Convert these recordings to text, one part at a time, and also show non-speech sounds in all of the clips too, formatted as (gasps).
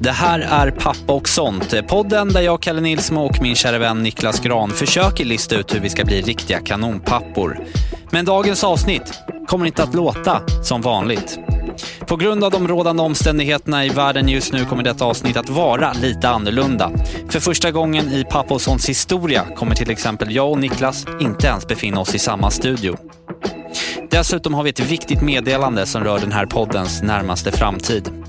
Det här är Pappa och sånt, podden där jag, Kalle Nilsmo och min kära vän Niklas Gran försöker lista ut hur vi ska bli riktiga kanonpappor. Men dagens avsnitt kommer inte att låta som vanligt. På grund av de rådande omständigheterna i världen just nu kommer detta avsnitt att vara lite annorlunda. För första gången i Pappa och sånts historia kommer till exempel jag och Niklas inte ens befinna oss i samma studio. Dessutom har vi ett viktigt meddelande som rör den här poddens närmaste framtid.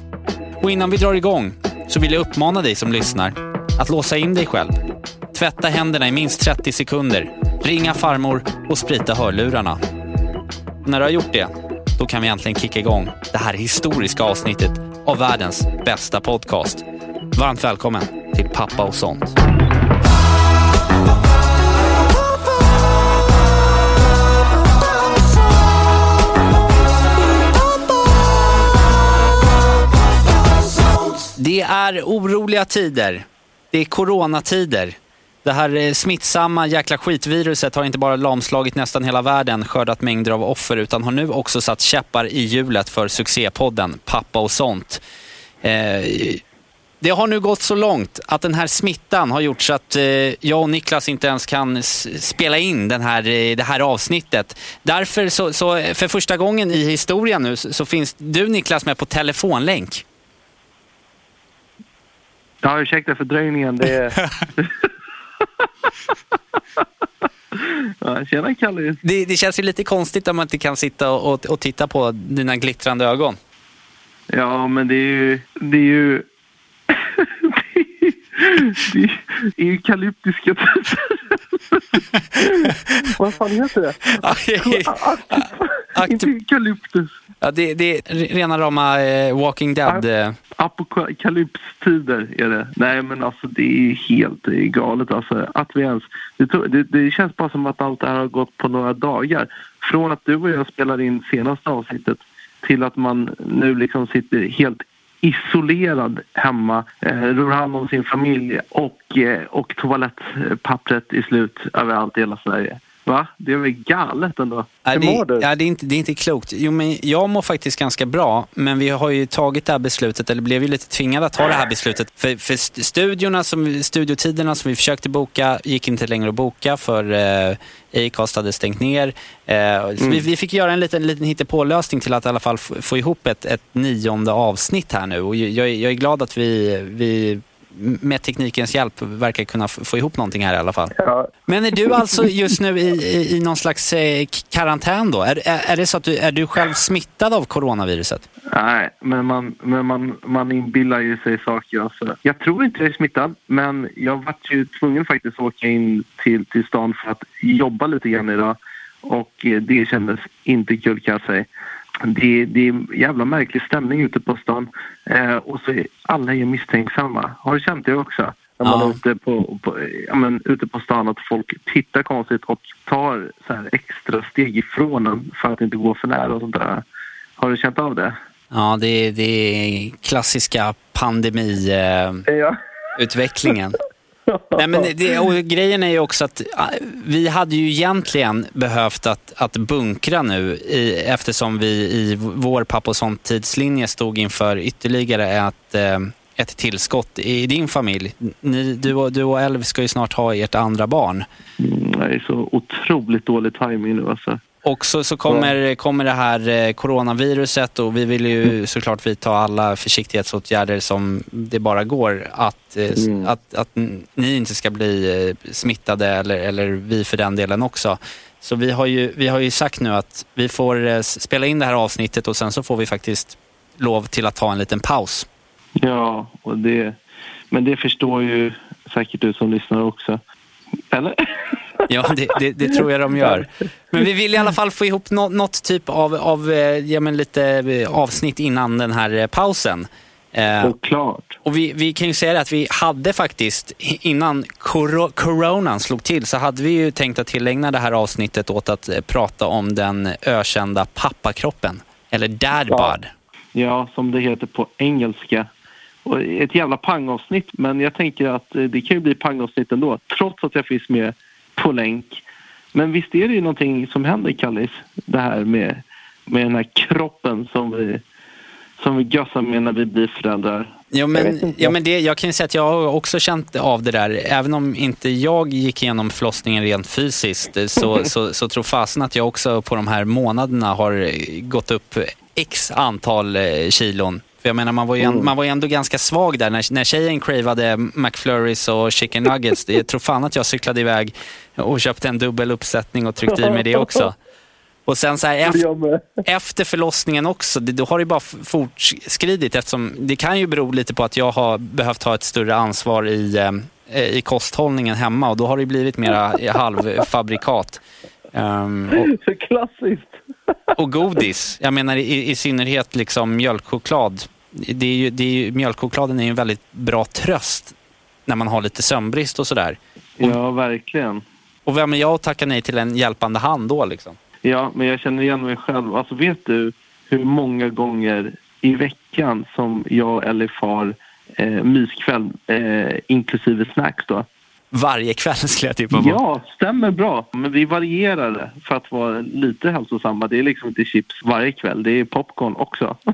Och innan vi drar igång så vill jag uppmana dig som lyssnar att låsa in dig själv. Tvätta händerna i minst 30 sekunder, ringa farmor och sprita hörlurarna. När du har gjort det, då kan vi äntligen kicka igång det här historiska avsnittet av världens bästa podcast. Varmt välkommen till Pappa och sånt. Det är oroliga tider. Det är coronatider. Det här eh, smittsamma jäkla skitviruset har inte bara lamslagit nästan hela världen, skördat mängder av offer, utan har nu också satt käppar i hjulet för succépodden Pappa och sånt. Eh, det har nu gått så långt att den här smittan har gjort så att eh, jag och Niklas inte ens kan spela in den här, eh, det här avsnittet. Därför så, så, för första gången i historien nu så, så finns du Niklas med på telefonlänk. Ja, ursäkta fördröjningen. Det är... (laughs) ja, tjena Kalle. Det, det, känns ju lite konstigt om man inte kan sitta och, och, titta på dina glittrande ögon. Ja, men det är ju... Det är ju... (laughs) det är eukalyptiska (laughs) Vad fan heter det? Inte eukalyptus. Ja, det, det är rena rama eh, Walking Dead. Eh. Apokalypstider är det. Nej men alltså det är helt är galet alltså. Att vi ens, det, det, det, känns bara som att allt det här har gått på några dagar. Från att du och jag spelade in senaste avsnittet till att man nu liksom sitter helt isolerad hemma, eh, rör hand om sin familj och, eh, och toalettpappret är slut överallt i hela Sverige. Va? Det är väl galet ändå? Hur mår du? Ja, det, är inte, det är inte klokt. Jo, men jag mår faktiskt ganska bra, men vi har ju tagit det här beslutet, eller blev ju lite tvingade att ta det här beslutet. För, för studiorna som, studiotiderna som vi försökte boka gick inte längre att boka för eh, Acast hade stängt ner. Eh, mm. vi, vi, fick göra en liten, liten hittepålösning till att i alla fall få ihop ett, ett nionde avsnitt här nu. Och jag, jag är glad att vi, vi med teknikens hjälp verkar kunna få ihop någonting här i alla fall. Ja. Men är du alltså just nu i, i, i någon slags eh, karantän då? Är, är, är, det så att du, är du själv smittad av coronaviruset? Nej, men man, men man, man inbillar ju sig saker. Alltså. Jag tror inte jag är smittad, men jag var ju tvungen faktiskt att åka in till, till stan för att jobba lite grann idag. Och eh, det kändes inte kul kan jag säga det, det är jävla märklig stämning ute på stan eh, och så är alla är misstänksamma. Har du känt det också? När man ja. är ute på, på, ja, men, ute på stan att folk tittar konstigt och tar så här extra steg ifrån en för att inte gå för nära och sånt där. Har du känt av det? Ja, det är, det är klassiska pandemiutvecklingen. Eh, ja. Nej, men det, och grejen är ju också att ah, vi hade ju egentligen behövt att, att bunkra nu i, eftersom vi i vår pappa och sånt tidslinje stod inför ytterligare ett, eh, ett tillskott i din familj. Ni, du, och, du och Elv ska ju snart ha ert andra barn. Nej, det är så otroligt dålig timing nu alltså. Och så, så kommer, kommer det här eh, coronaviruset och vi vill ju såklart vidta alla försiktighetsåtgärder som det bara går. Att, eh, mm. att, att ni inte ska bli eh, smittade eller, eller vi för den delen också. Så vi har, ju, vi har ju sagt nu att vi får spela in det här avsnittet och sen så får vi faktiskt lov till att ta en liten paus. Ja, och det, men det förstår ju säkert du som lyssnar också. Eller? (laughs) Ja, det, det, det, tror jag de gör. Men vi vill i alla fall få ihop något, något typ av, av eh, ja, men lite eh, avsnitt innan den här eh, pausen. Och klart. Och vi, vi kan ju säga att vi hade faktiskt, innan cor coronan slog till, så hade vi ju tänkt att tillägna det här avsnittet åt att prata om den ökända pappakroppen. Eller dadbud. Ja. ja, som det heter på engelska. Ett jävla pangavsnitt, men jag tänker att det kan ju bli pangavsnitt ändå, trots att jag finns med på länk. Men visst är det ju någonting som händer, Kallis, det här med, med den här kroppen som vi, som vi gössar med när vi blir föräldrar. Ja, men, ja, men det, jag kan ju säga att jag har också känt av det där. Även om inte jag gick igenom förlossningen rent fysiskt så, (laughs) så, så tror fasen att jag också på de här månaderna har gått upp x antal eh, kilon för jag menar, man var ju, mm. man var ju ändå ganska svag där när, när tjejen cravade McFlurries och chicken nuggets. Jag tror fan att jag cyklade iväg och köpte en dubbel uppsättning och tryckte i mig det också. Och sen så här, efter, efter förlossningen också, det, då har det bara fortskridit eftersom det kan ju bero lite på att jag har behövt ha ett större ansvar i, eh, i kosthållningen hemma och då har det blivit mera (laughs) halvfabrikat. Um, och, (laughs) Klassiskt. Och godis. Jag menar i, i synnerhet liksom mjölkchoklad. Det är ju, det är ju, mjölkchokladen är ju en väldigt bra tröst när man har lite sömnbrist och sådär. Ja, verkligen. Och vem är jag att tacka nej till en hjälpande hand då liksom? Ja, men jag känner igen mig själv. Alltså vet du hur många gånger i veckan som jag eller far eh, myskväll eh, inklusive snacks då varje kväll skulle jag tippa på. Ja, stämmer bra. Men vi varierar det för att vara lite hälsosamma. Det är liksom inte chips varje kväll, det är popcorn också. (laughs)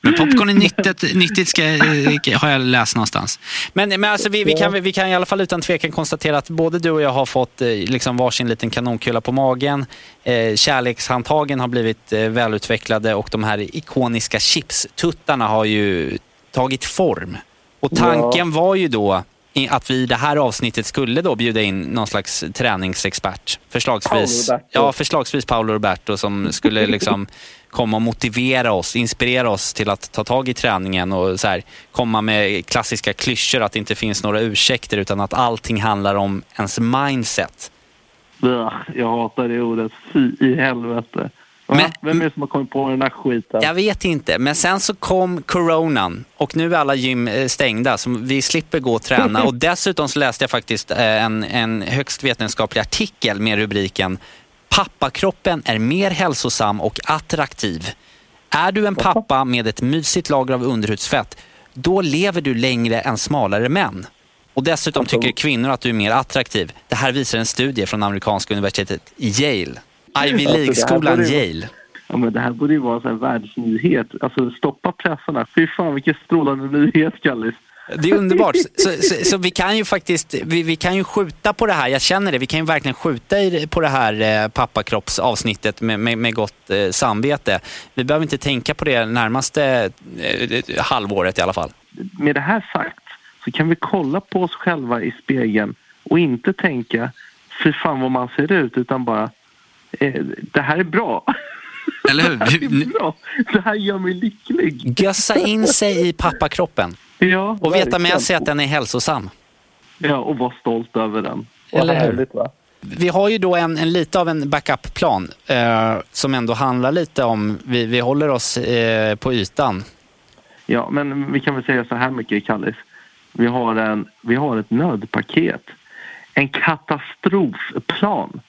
Men popcorn är nyttigt, nyttigt ska, eh, har jag läst någonstans. Men, men alltså vi, vi, kan, vi kan i alla fall utan tvekan konstatera att både du och jag har fått eh, liksom varsin liten kanonkula på magen. Eh, kärlekshandtagen har blivit välutvecklade och de här ikoniska chipstuttarna har ju tagit form. Och tanken ja. var ju då att vi i det här avsnittet skulle då bjuda in någon slags träningsexpert. Förslagsvis, Paolo ja, förslagsvis Paolo Roberto som skulle liksom (laughs) komma och motivera oss, inspirera oss till att ta tag i träningen och så här, komma med klassiska klyschor att det inte finns några ursäkter utan att allting handlar om ens mindset. Jag hatar det ordet. Fy i helvete. Men, Vem är det som har kommit på den här skiten? Jag vet inte, men sen så kom coronan och nu är alla gym eh, stängda så vi slipper gå och träna. Och dessutom så läste jag faktiskt eh, en, en högst vetenskaplig artikel med rubriken Pappakroppen är mer hälsosam och attraktiv. Är du en pappa med ett mysigt lager av underhudsfett, då lever du längre än smalare män. Och dessutom tycker kvinnor att du är mer attraktiv. Det här visar en studie från amerikanska universitetet Yale. Ivy League-skolan Yale. Ja, men det här borde ju vara en världsnyhet. Alltså stoppa pressarna. Fy fan vilken strålande nyhet, Kallis. Det är underbart. Så, så, så, vi kan ju faktiskt vi, vi, kan ju skjuta på det här, jag känner det, vi kan ju verkligen skjuta på det här eh, pappakroppsavsnittet med, med, med gott eh, samvete. Vi behöver inte tänka på det närmaste eh, halvåret i alla fall. Med det här sagt så kan vi kolla på oss själva i spegeln och inte tänka fy fan vad man ser ut utan bara det här är bra. Eller hur? (laughs) Det här, är bra. det här gör mig lycklig. Gössa in sig i pappakroppen. Ja, och veta med sig att den är hälsosam. Ja, och vara stolt över den. Eller hur? Härligt, va? Vi har ju då en, en lite av en backup-plan eh, som ändå handlar lite om, vi, vi håller oss eh, på ytan. Ja, men vi kan väl säga så här mycket, Kallis. Vi har, en, vi har ett nödpaket. En katastrofplan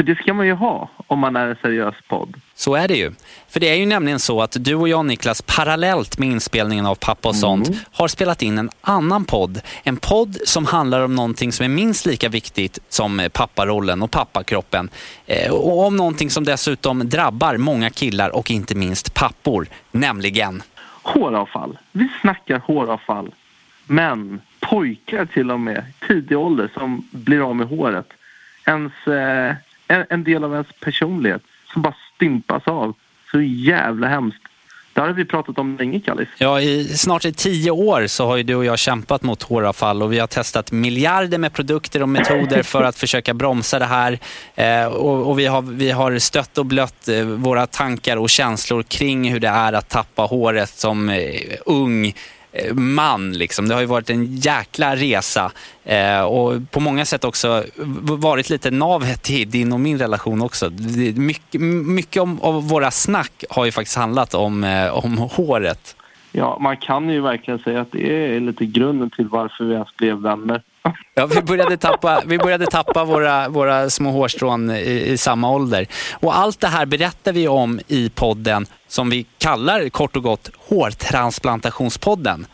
För det ska man ju ha om man är en seriös podd. Så är det ju. För det är ju nämligen så att du och jag Niklas parallellt med inspelningen av Pappa och sånt Mm. har spelat in en annan podd. En podd som handlar om någonting som är minst lika viktigt som eh, papparollen och pappakroppen. Eh, och om någonting som dessutom drabbar många killar och inte minst pappor. Nämligen Håravfall. Vi snackar håravfall. Men pojkar till och med, tidig ålder, som blir av med håret. Ens, eh, en, en del av ens personlighet som bara stympas av. Så jävla hemskt. Det har vi pratat om länge, Kallis. Ja, i snart i tio år så har ju du och jag kämpat mot håravfall och vi har testat miljarder med produkter och metoder för att försöka bromsa det här. Eh, och och vi, har, vi har stött och blött eh, våra tankar och känslor kring hur det är att tappa håret som eh, ung Eh, man. Liksom. Det har ju varit en jäkla resa eh, och på många sätt också varit lite navet i din och min relation också. Mycket, mycket om, av våra snack har ju faktiskt handlat om, eh, om håret. Ja, man kan ju verkligen säga att det är lite grunden till varför vi ens blev vänner. Ja, vi började tappa, vi började tappa våra, våra små hårstrån i, i samma ålder. Och allt det här berättar vi om i podden som vi kallar kort och gott Hårtransplantationspodden.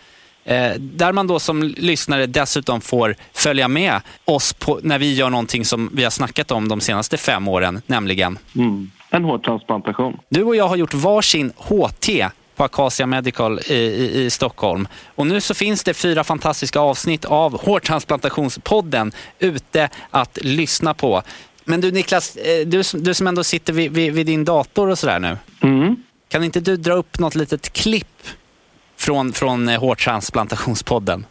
Eh, där man då som lyssnare dessutom får följa med oss på, när vi gör någonting som vi har snackat om de senaste fem åren, nämligen Mm. En hårtransplantation. du och jag har gjort varsin HT på Acacia Medical i, i, i Stockholm. Och nu så finns det fyra fantastiska avsnitt av Hårtransplantationspodden ute att lyssna på. Men du Niklas, eh, du, du som ändå sitter vid, vid, vid din dator och sådär nu. Mm. Kan inte du dra upp något litet klipp från, från eh, Hårtransplantationspodden?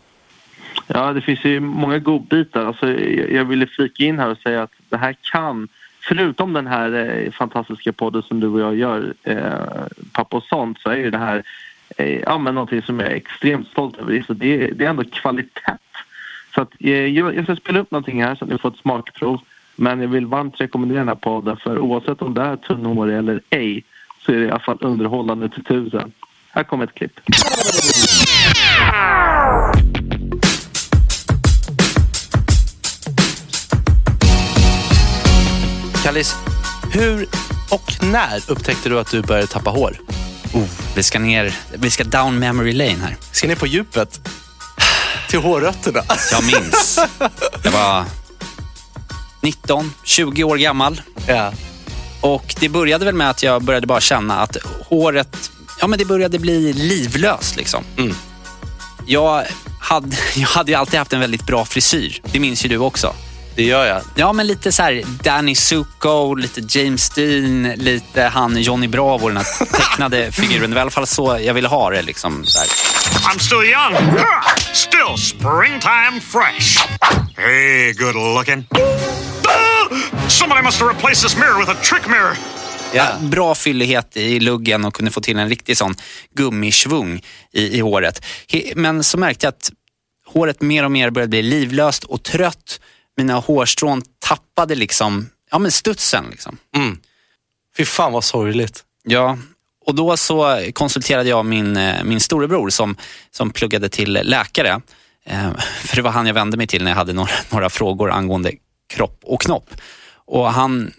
Ja, det finns ju många godbitar. Alltså, jag jag ville flika in här och säga att det här kan, förutom den här eh, fantastiska podden som du och jag gör, eh, Pappa och sånt, så är ju det här eh, ja, men någonting som jag är extremt stolt över. Så det, det är ändå kvalitet. Så att, eh, jag, jag ska spela upp någonting här så att ni får ett smakprov. Men jag vill varmt rekommendera den här podden för oavsett om det är tunnhårig eller ej så är det i alla fall underhållande till tusen. Här kommer ett klipp. Kallis, hur och när upptäckte du att du började tappa hår? Oh, vi ska ner, vi ska down memory lane här. Ska ni på djupet? Till hårrötterna? Jag minns. Jag var 19, 20 år gammal. Ja. Och det började väl med att jag började bara känna att håret, ja men det började bli livlöst liksom. Mm. Jag hade, jag hade ju alltid haft en väldigt bra frisyr. Det minns ju du också. Det gör jag. Ja, men lite så här Danny Zuko, lite James Dean, lite han Johnny Bravo, den här tecknade (laughs) figuren. Det var i alla fall så jag ville ha det. Liksom, så här. I'm still young. (laughs) Still springtime fresh. Hey, good looking. (gasps) Somebody must have replaced this mirror with a trick mirror. Ja. Bra fyllighet i luggen och kunde få till en riktig sån gummisvung i, i håret. Men så märkte jag att håret mer och mer började bli livlöst och trött. Mina hårstrån tappade liksom, ja men studsen liksom. Fy fan vad sorgligt. Ja, och då så konsulterade jag min, eh, min storebror som, som pluggade till läkare. Eh, (laughs) För det var han jag vände mig till när jag hade några, (laughs) några frågor angående kropp och knopp. Och han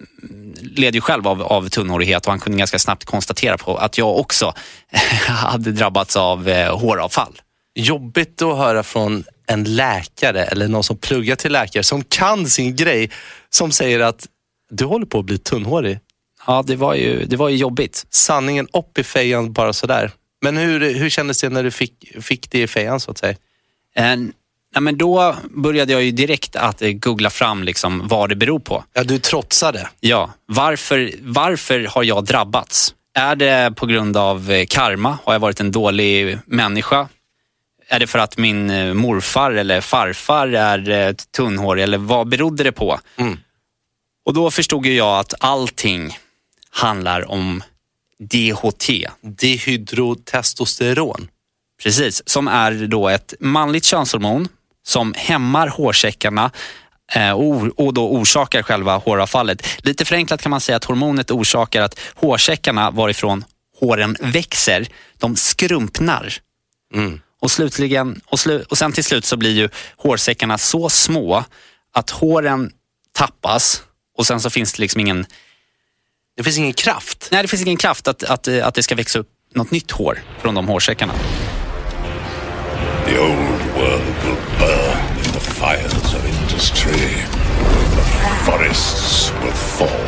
led ju själv av, av tunnhårighet och han kunde ganska snabbt konstatera på att jag också (laughs) hade drabbats av eh, håravfall. Jobbigt att höra från en läkare eller någon som pluggar till läkare som kan sin grej som säger att du håller på att bli tunnhårig. Ja, det var ju, det var ju jobbigt. Sanningen upp i fejan bara sådär. Men hur, hur kändes det när du fick, fick det i fejan så att säga? Eh, nej, men då började jag ju direkt att eh, googla fram liksom vad det beror på. Ja, du trotsade. Ja, varför, varför har jag drabbats? Är det på grund av eh, karma? Har jag varit en dålig människa? Är det för att min eh, morfar eller farfar är eh, tunnhårig eller vad berodde det på? Mm. Och då förstod ju jag att allting handlar om DHT. Dehydrotestosteron. Precis, som är då ett manligt könshormon som hämmar hårsäckarna eh, och, och då orsakar själva håravfallet. Lite förenklat kan man säga att hormonet orsakar att hårsäckarna varifrån håren växer, de skrumpnar. Mm. Och, slutligen, och, slu, och sen till slut så blir ju hårsäckarna så små att håren tappas Och sen så finns det liksom ingen, Det finns ingen kraft. nej det finns ingen kraft att, att, att det ska växa upp något nytt hår från de hårsäckarna. The old world will burn in the fires of industry. The forests will fall.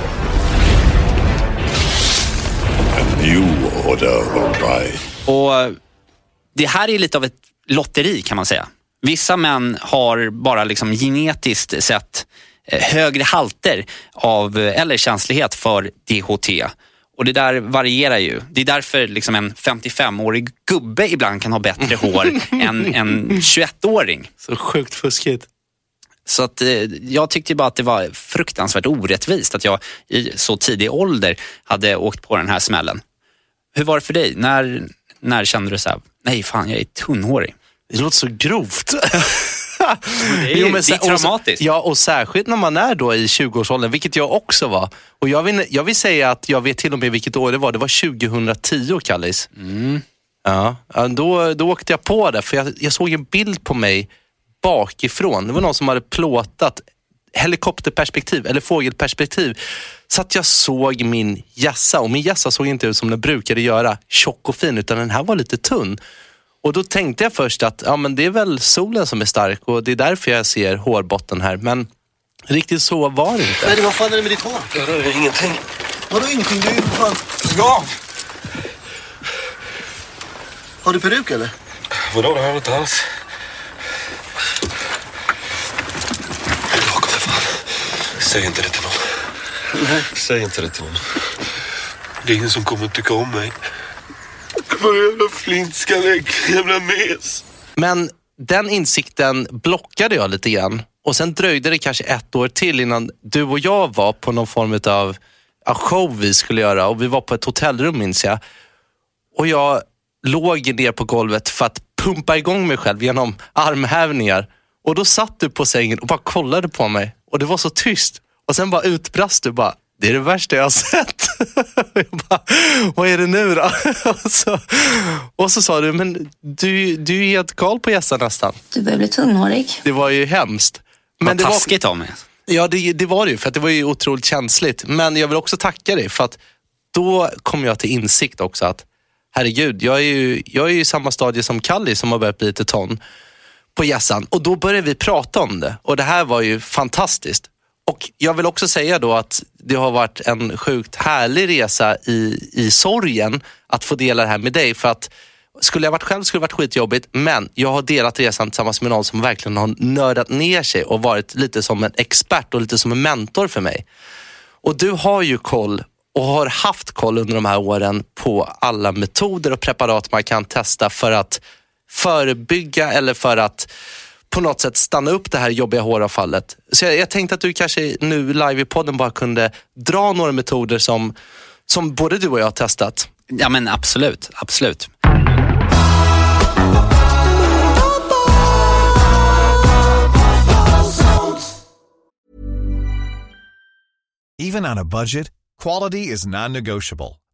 A new order will rise. Och det här är lite av ett lotteri kan man säga. Vissa män har bara liksom genetiskt sett eh, högre halter av, eh, eller känslighet för DHT. Och det där varierar ju. Det är därför liksom en 55-årig gubbe ibland kan ha bättre (laughs) hår än en 21-åring. Så sjukt fuskigt. Så att, eh, jag tyckte bara att det var fruktansvärt orättvist att jag i så tidig ålder hade åkt på den här smällen. Hur var det för dig? När, när kände du så här, nej fan jag är tunnhårig? Det låter så grovt. (laughs) Det är, Jo, men det är sä- och- traumatiskt. Ja, och särskilt när man är då i 20-årsåldern, vilket jag också var. Och jag vill, jag vill säga att jag vet till och med vilket år det var. Det var 2010, Kallis. Ja, ja, då, då åkte jag på det, för jag, jag såg en bild på mig bakifrån. Det var någon som hade plåtat helikopterperspektiv, eller fågelperspektiv. Så att jag såg min jassa och min jassa såg inte ut som den brukade göra, tjock och fin, utan den här var lite tunn. Och då tänkte jag först att ja, men det är väl solen som är stark och det är därför jag ser hårbotten här. Men riktigt så var det inte. Nej, vad fan är det med ditt hår? Jag rör ingenting. Vadå ingenting? Du är ju fan... Lägg av! Har du peruk eller? Vadå, det har jag inte alls. Jakob, för fan. Säg inte det till någon. Nej. Säg inte det till någon. Det är ingen som kommer tycka om mig. Vad jävla flintskallig, jävla mes. Men den insikten blockade jag lite grann. Och sen dröjde det kanske ett år till innan du och jag var på någon form av show vi skulle göra. Och vi var på ett hotellrum minns jag. Och jag låg ner på golvet för att pumpa igång mig själv genom armhävningar. Och då satt du på sängen och bara kollade på mig. Och det var så tyst. Och sen bara utbrast du bara, det är det värsta jag har sett. (laughs) jag bara, vad är det nu då? (laughs) och, så, och så sa du, men du, du är helt gal på gässan nästan. Du börjar bli tunnhårig. Det var ju hemskt. Vad det var, taskigt av mig. Ja, det, det var det ju, för att det var ju otroligt känsligt. Men jag vill också tacka dig, för att då kom jag till insikt också att herregud, jag är ju, jag är ju i samma stadie som Kalli som har börjat bli lite ton på gässan. Och då började vi prata om det och det här var ju fantastiskt. Och jag vill också säga då att det har varit en sjukt härlig resa i, i sorgen att få dela det här med dig. För att skulle jag varit själv skulle det varit skitjobbigt, men jag har delat resan tillsammans med någon som verkligen har nördat ner sig och varit lite som en expert och lite som en mentor för mig. Och du har ju koll och har haft koll under de här åren på alla metoder och preparat man kan testa för att förebygga eller för att på något sätt stanna upp det här jobbiga håravfallet. Så jag, jag tänkte att du kanske nu live i podden bara kunde dra några metoder som, som både du och jag har testat. Ja men absolut, absolut. Even on a budget, quality is non-negotiable.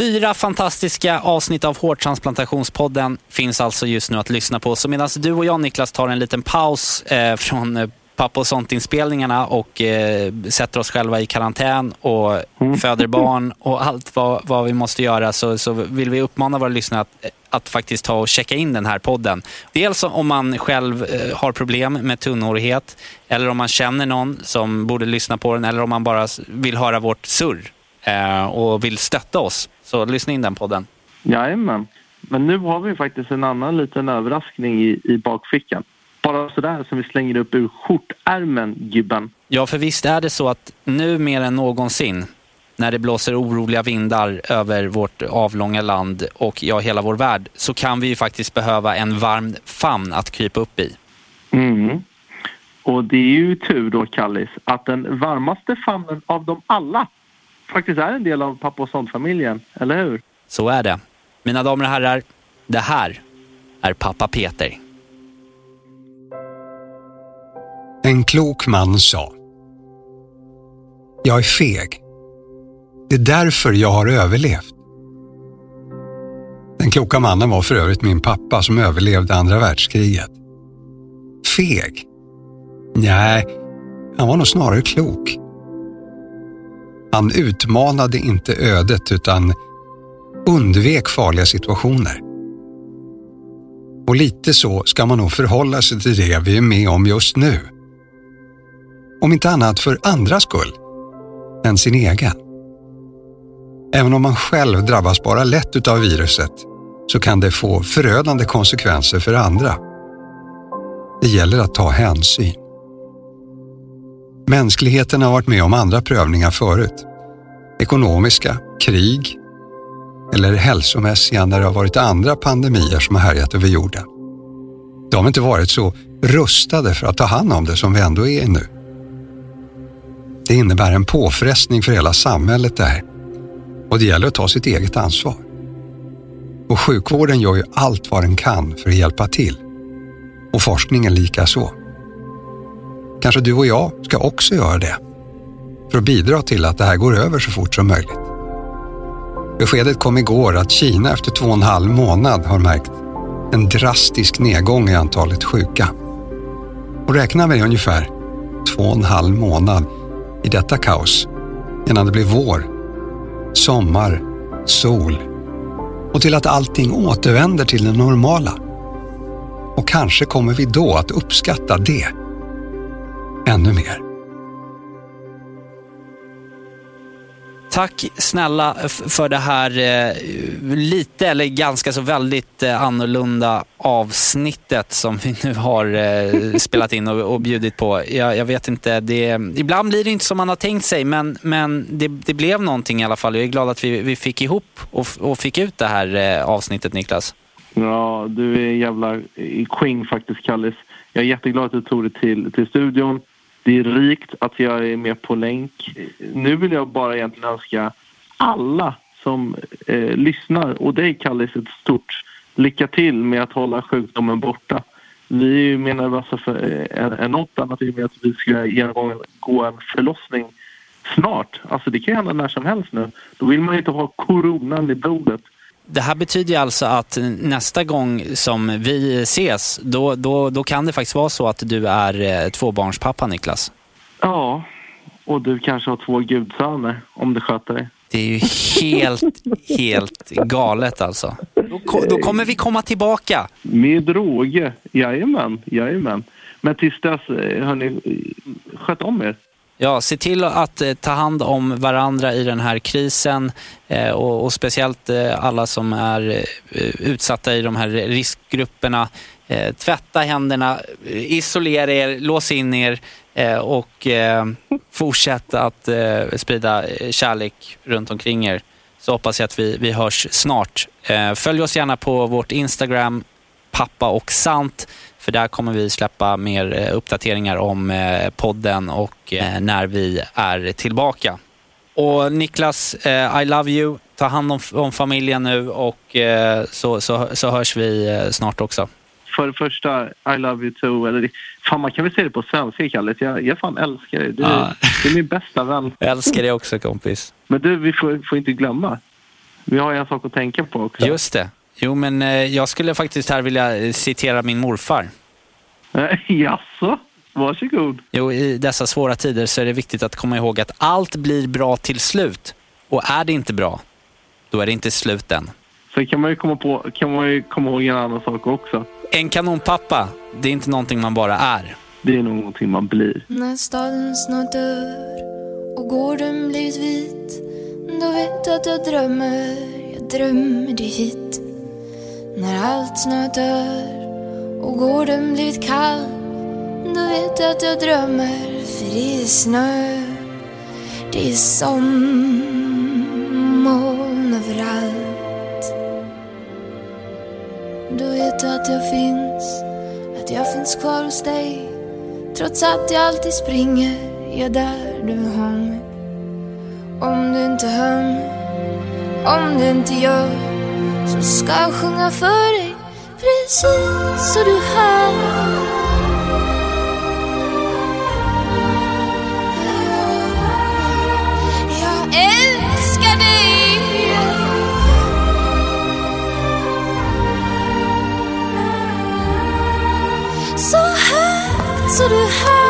Fyra fantastiska avsnitt av Hårtransplantationspodden finns alltså just nu att lyssna på. Så medan du och jag Niklas tar en liten paus eh, från eh, Pappa och sånt-inspelningarna och eh, sätter oss själva i karantän och föder (laughs) barn och allt vad, vad vi måste göra så, så vill vi uppmana våra lyssnare att, att faktiskt ta och checka in den här podden. Dels om man själv eh, har problem med tunnhårighet eller om man känner någon som borde lyssna på den eller om man bara vill höra vårt surr eh, och vill stötta oss. Så lyssna in den podden. Jajamän. Men nu har vi faktiskt en annan liten överraskning i, i bakfickan. Bara sådär som vi slänger upp ur skjortärmen, gubben. Ja, för visst är det så att nu mer än någonsin när det blåser oroliga vindar över vårt avlånga land och ja, hela vår värld så kan vi ju faktiskt behöva en varm famn att krypa upp i. Mm. Och det är ju tur då, Kallis, att den varmaste famnen av dem alla faktiskt är en del av pappa och sånt-familjen, eller hur? Så är det. Mina damer och herrar, det här är pappa Peter. En klok man sa. Jag är feg. Det är därför jag har överlevt. Den kloka mannen var för övrigt min pappa som överlevde andra världskriget. Feg? Nej, han var nog snarare klok. Han utmanade inte ödet utan undvek farliga situationer. Och lite så ska man nog förhålla sig till det vi är med om just nu. Om inte annat för andras skull än sin egen. Även om man själv drabbas bara lätt utav viruset så kan det få förödande konsekvenser för andra. Det gäller att ta hänsyn. Mänskligheten har varit med om andra prövningar förut. Ekonomiska, krig eller hälsomässiga när det har varit andra pandemier som har härjat över jorden. De har inte varit så rustade för att ta hand om det som vi ändå är nu. Det innebär en påfrestning för hela samhället det här och det gäller att ta sitt eget ansvar. Och sjukvården gör ju allt vad den kan för att hjälpa till. Och forskningen lika så. Kanske du och jag ska också göra det. För att bidra till att det här går över så fort som möjligt. Beskedet kom igår att Kina efter två och en halv månad har märkt en drastisk nedgång i antalet sjuka. Och räknar vi ungefär två och en halv månad i detta kaos innan det blir vår, sommar, sol och till att allting återvänder till det normala. Och kanske kommer vi då att uppskatta det ännu mer. Tack snälla för det här eh, lite eller ganska så väldigt eh, annorlunda avsnittet som vi nu har eh, spelat in och, och bjudit på. Jag, jag, vet inte, det, ibland blir det inte som man har tänkt sig men, men det, det blev någonting i alla fall. Jag är glad att vi, vi fick ihop och, och fick ut det här avsnittet Niklas. Ja, du är en jävla queen faktiskt Kallis. Jag är jätteglad att du tog det till, till studion. Det är rikt att jag är med på länk. Nu vill jag bara egentligen önska alla som eh, lyssnar och dig Kallis ett stort lycka till med att hålla sjukdomen borta. Vi är mer nervösa alltså för eh, än, än något annat i och med att vi ska genomgå en förlossning snart. Alltså det kan hända när som helst nu. Då vill man ju inte ha coronan i blodet. Det här betyder alltså att nästa gång som vi ses, då, då, då kan det faktiskt vara så att du är eh, tvåbarnspappa, Niklas. Ja, och du kanske har två gudsöner om du sköter dig. Det är ju helt, (laughs) helt galet alltså. Då, då kommer vi komma tillbaka. Med råge. Jajamän, jajamän. Men tills dess, eh, hörni, sköt om er. Ja, se till att eh, ta hand om varandra i den här krisen eh, och, och, speciellt eh, alla som är utsatta i de här riskgrupperna. Tvätta händerna, isolera er, lås in er och fortsätt att sprida kärlek runt omkring er. Så hoppas jag att vi, vi hörs snart. följ oss gärna på vårt Instagram, pappa och sant. För där kommer vi släppa mer eh, uppdateringar om eh, podden och eh, när vi är tillbaka. Och Niklas, I love you. Ta hand om, om familjen nu och så, så, så hörs vi snart också. För det första, I love you too. Eller, fan, man kan väl säga det på svenska, Kalle. Jag, jag fan älskar dig. Du, ja. du är min bästa vän. (laughs) Jag älskar dig också, kompis. Men du, vi får, får inte glömma. Vi har en sak att tänka på också. Just det. Jo, men jag skulle faktiskt här vilja citera min morfar. Jaså? Varsågod. Jo, i dessa svåra tider så är det viktigt att komma ihåg att allt blir bra till slut. Och är det inte bra, då är det inte slut än. Sen kan man ju komma, på, kan man ju komma ihåg en annan sak också. En kanonpappa, det är inte någonting man bara är. Det är någonting man blir. När staden snart dör och gården blivit vit då vet du att jag drömmer, jag drömmer dig hit. När allt snö dör och gården blivit kall Då vet jag att jag drömmer för det är snö Det är sommoln överallt. Då vet du att jag finns Att jag finns kvar hos dig. Trots att jag alltid springer Jag är där du har mig. Om du inte hör mig Om du inte gör så ska jag sjunga för dig precis så du hör. Jag älskar dig. Så högt så du hör.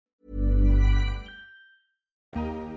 Thank you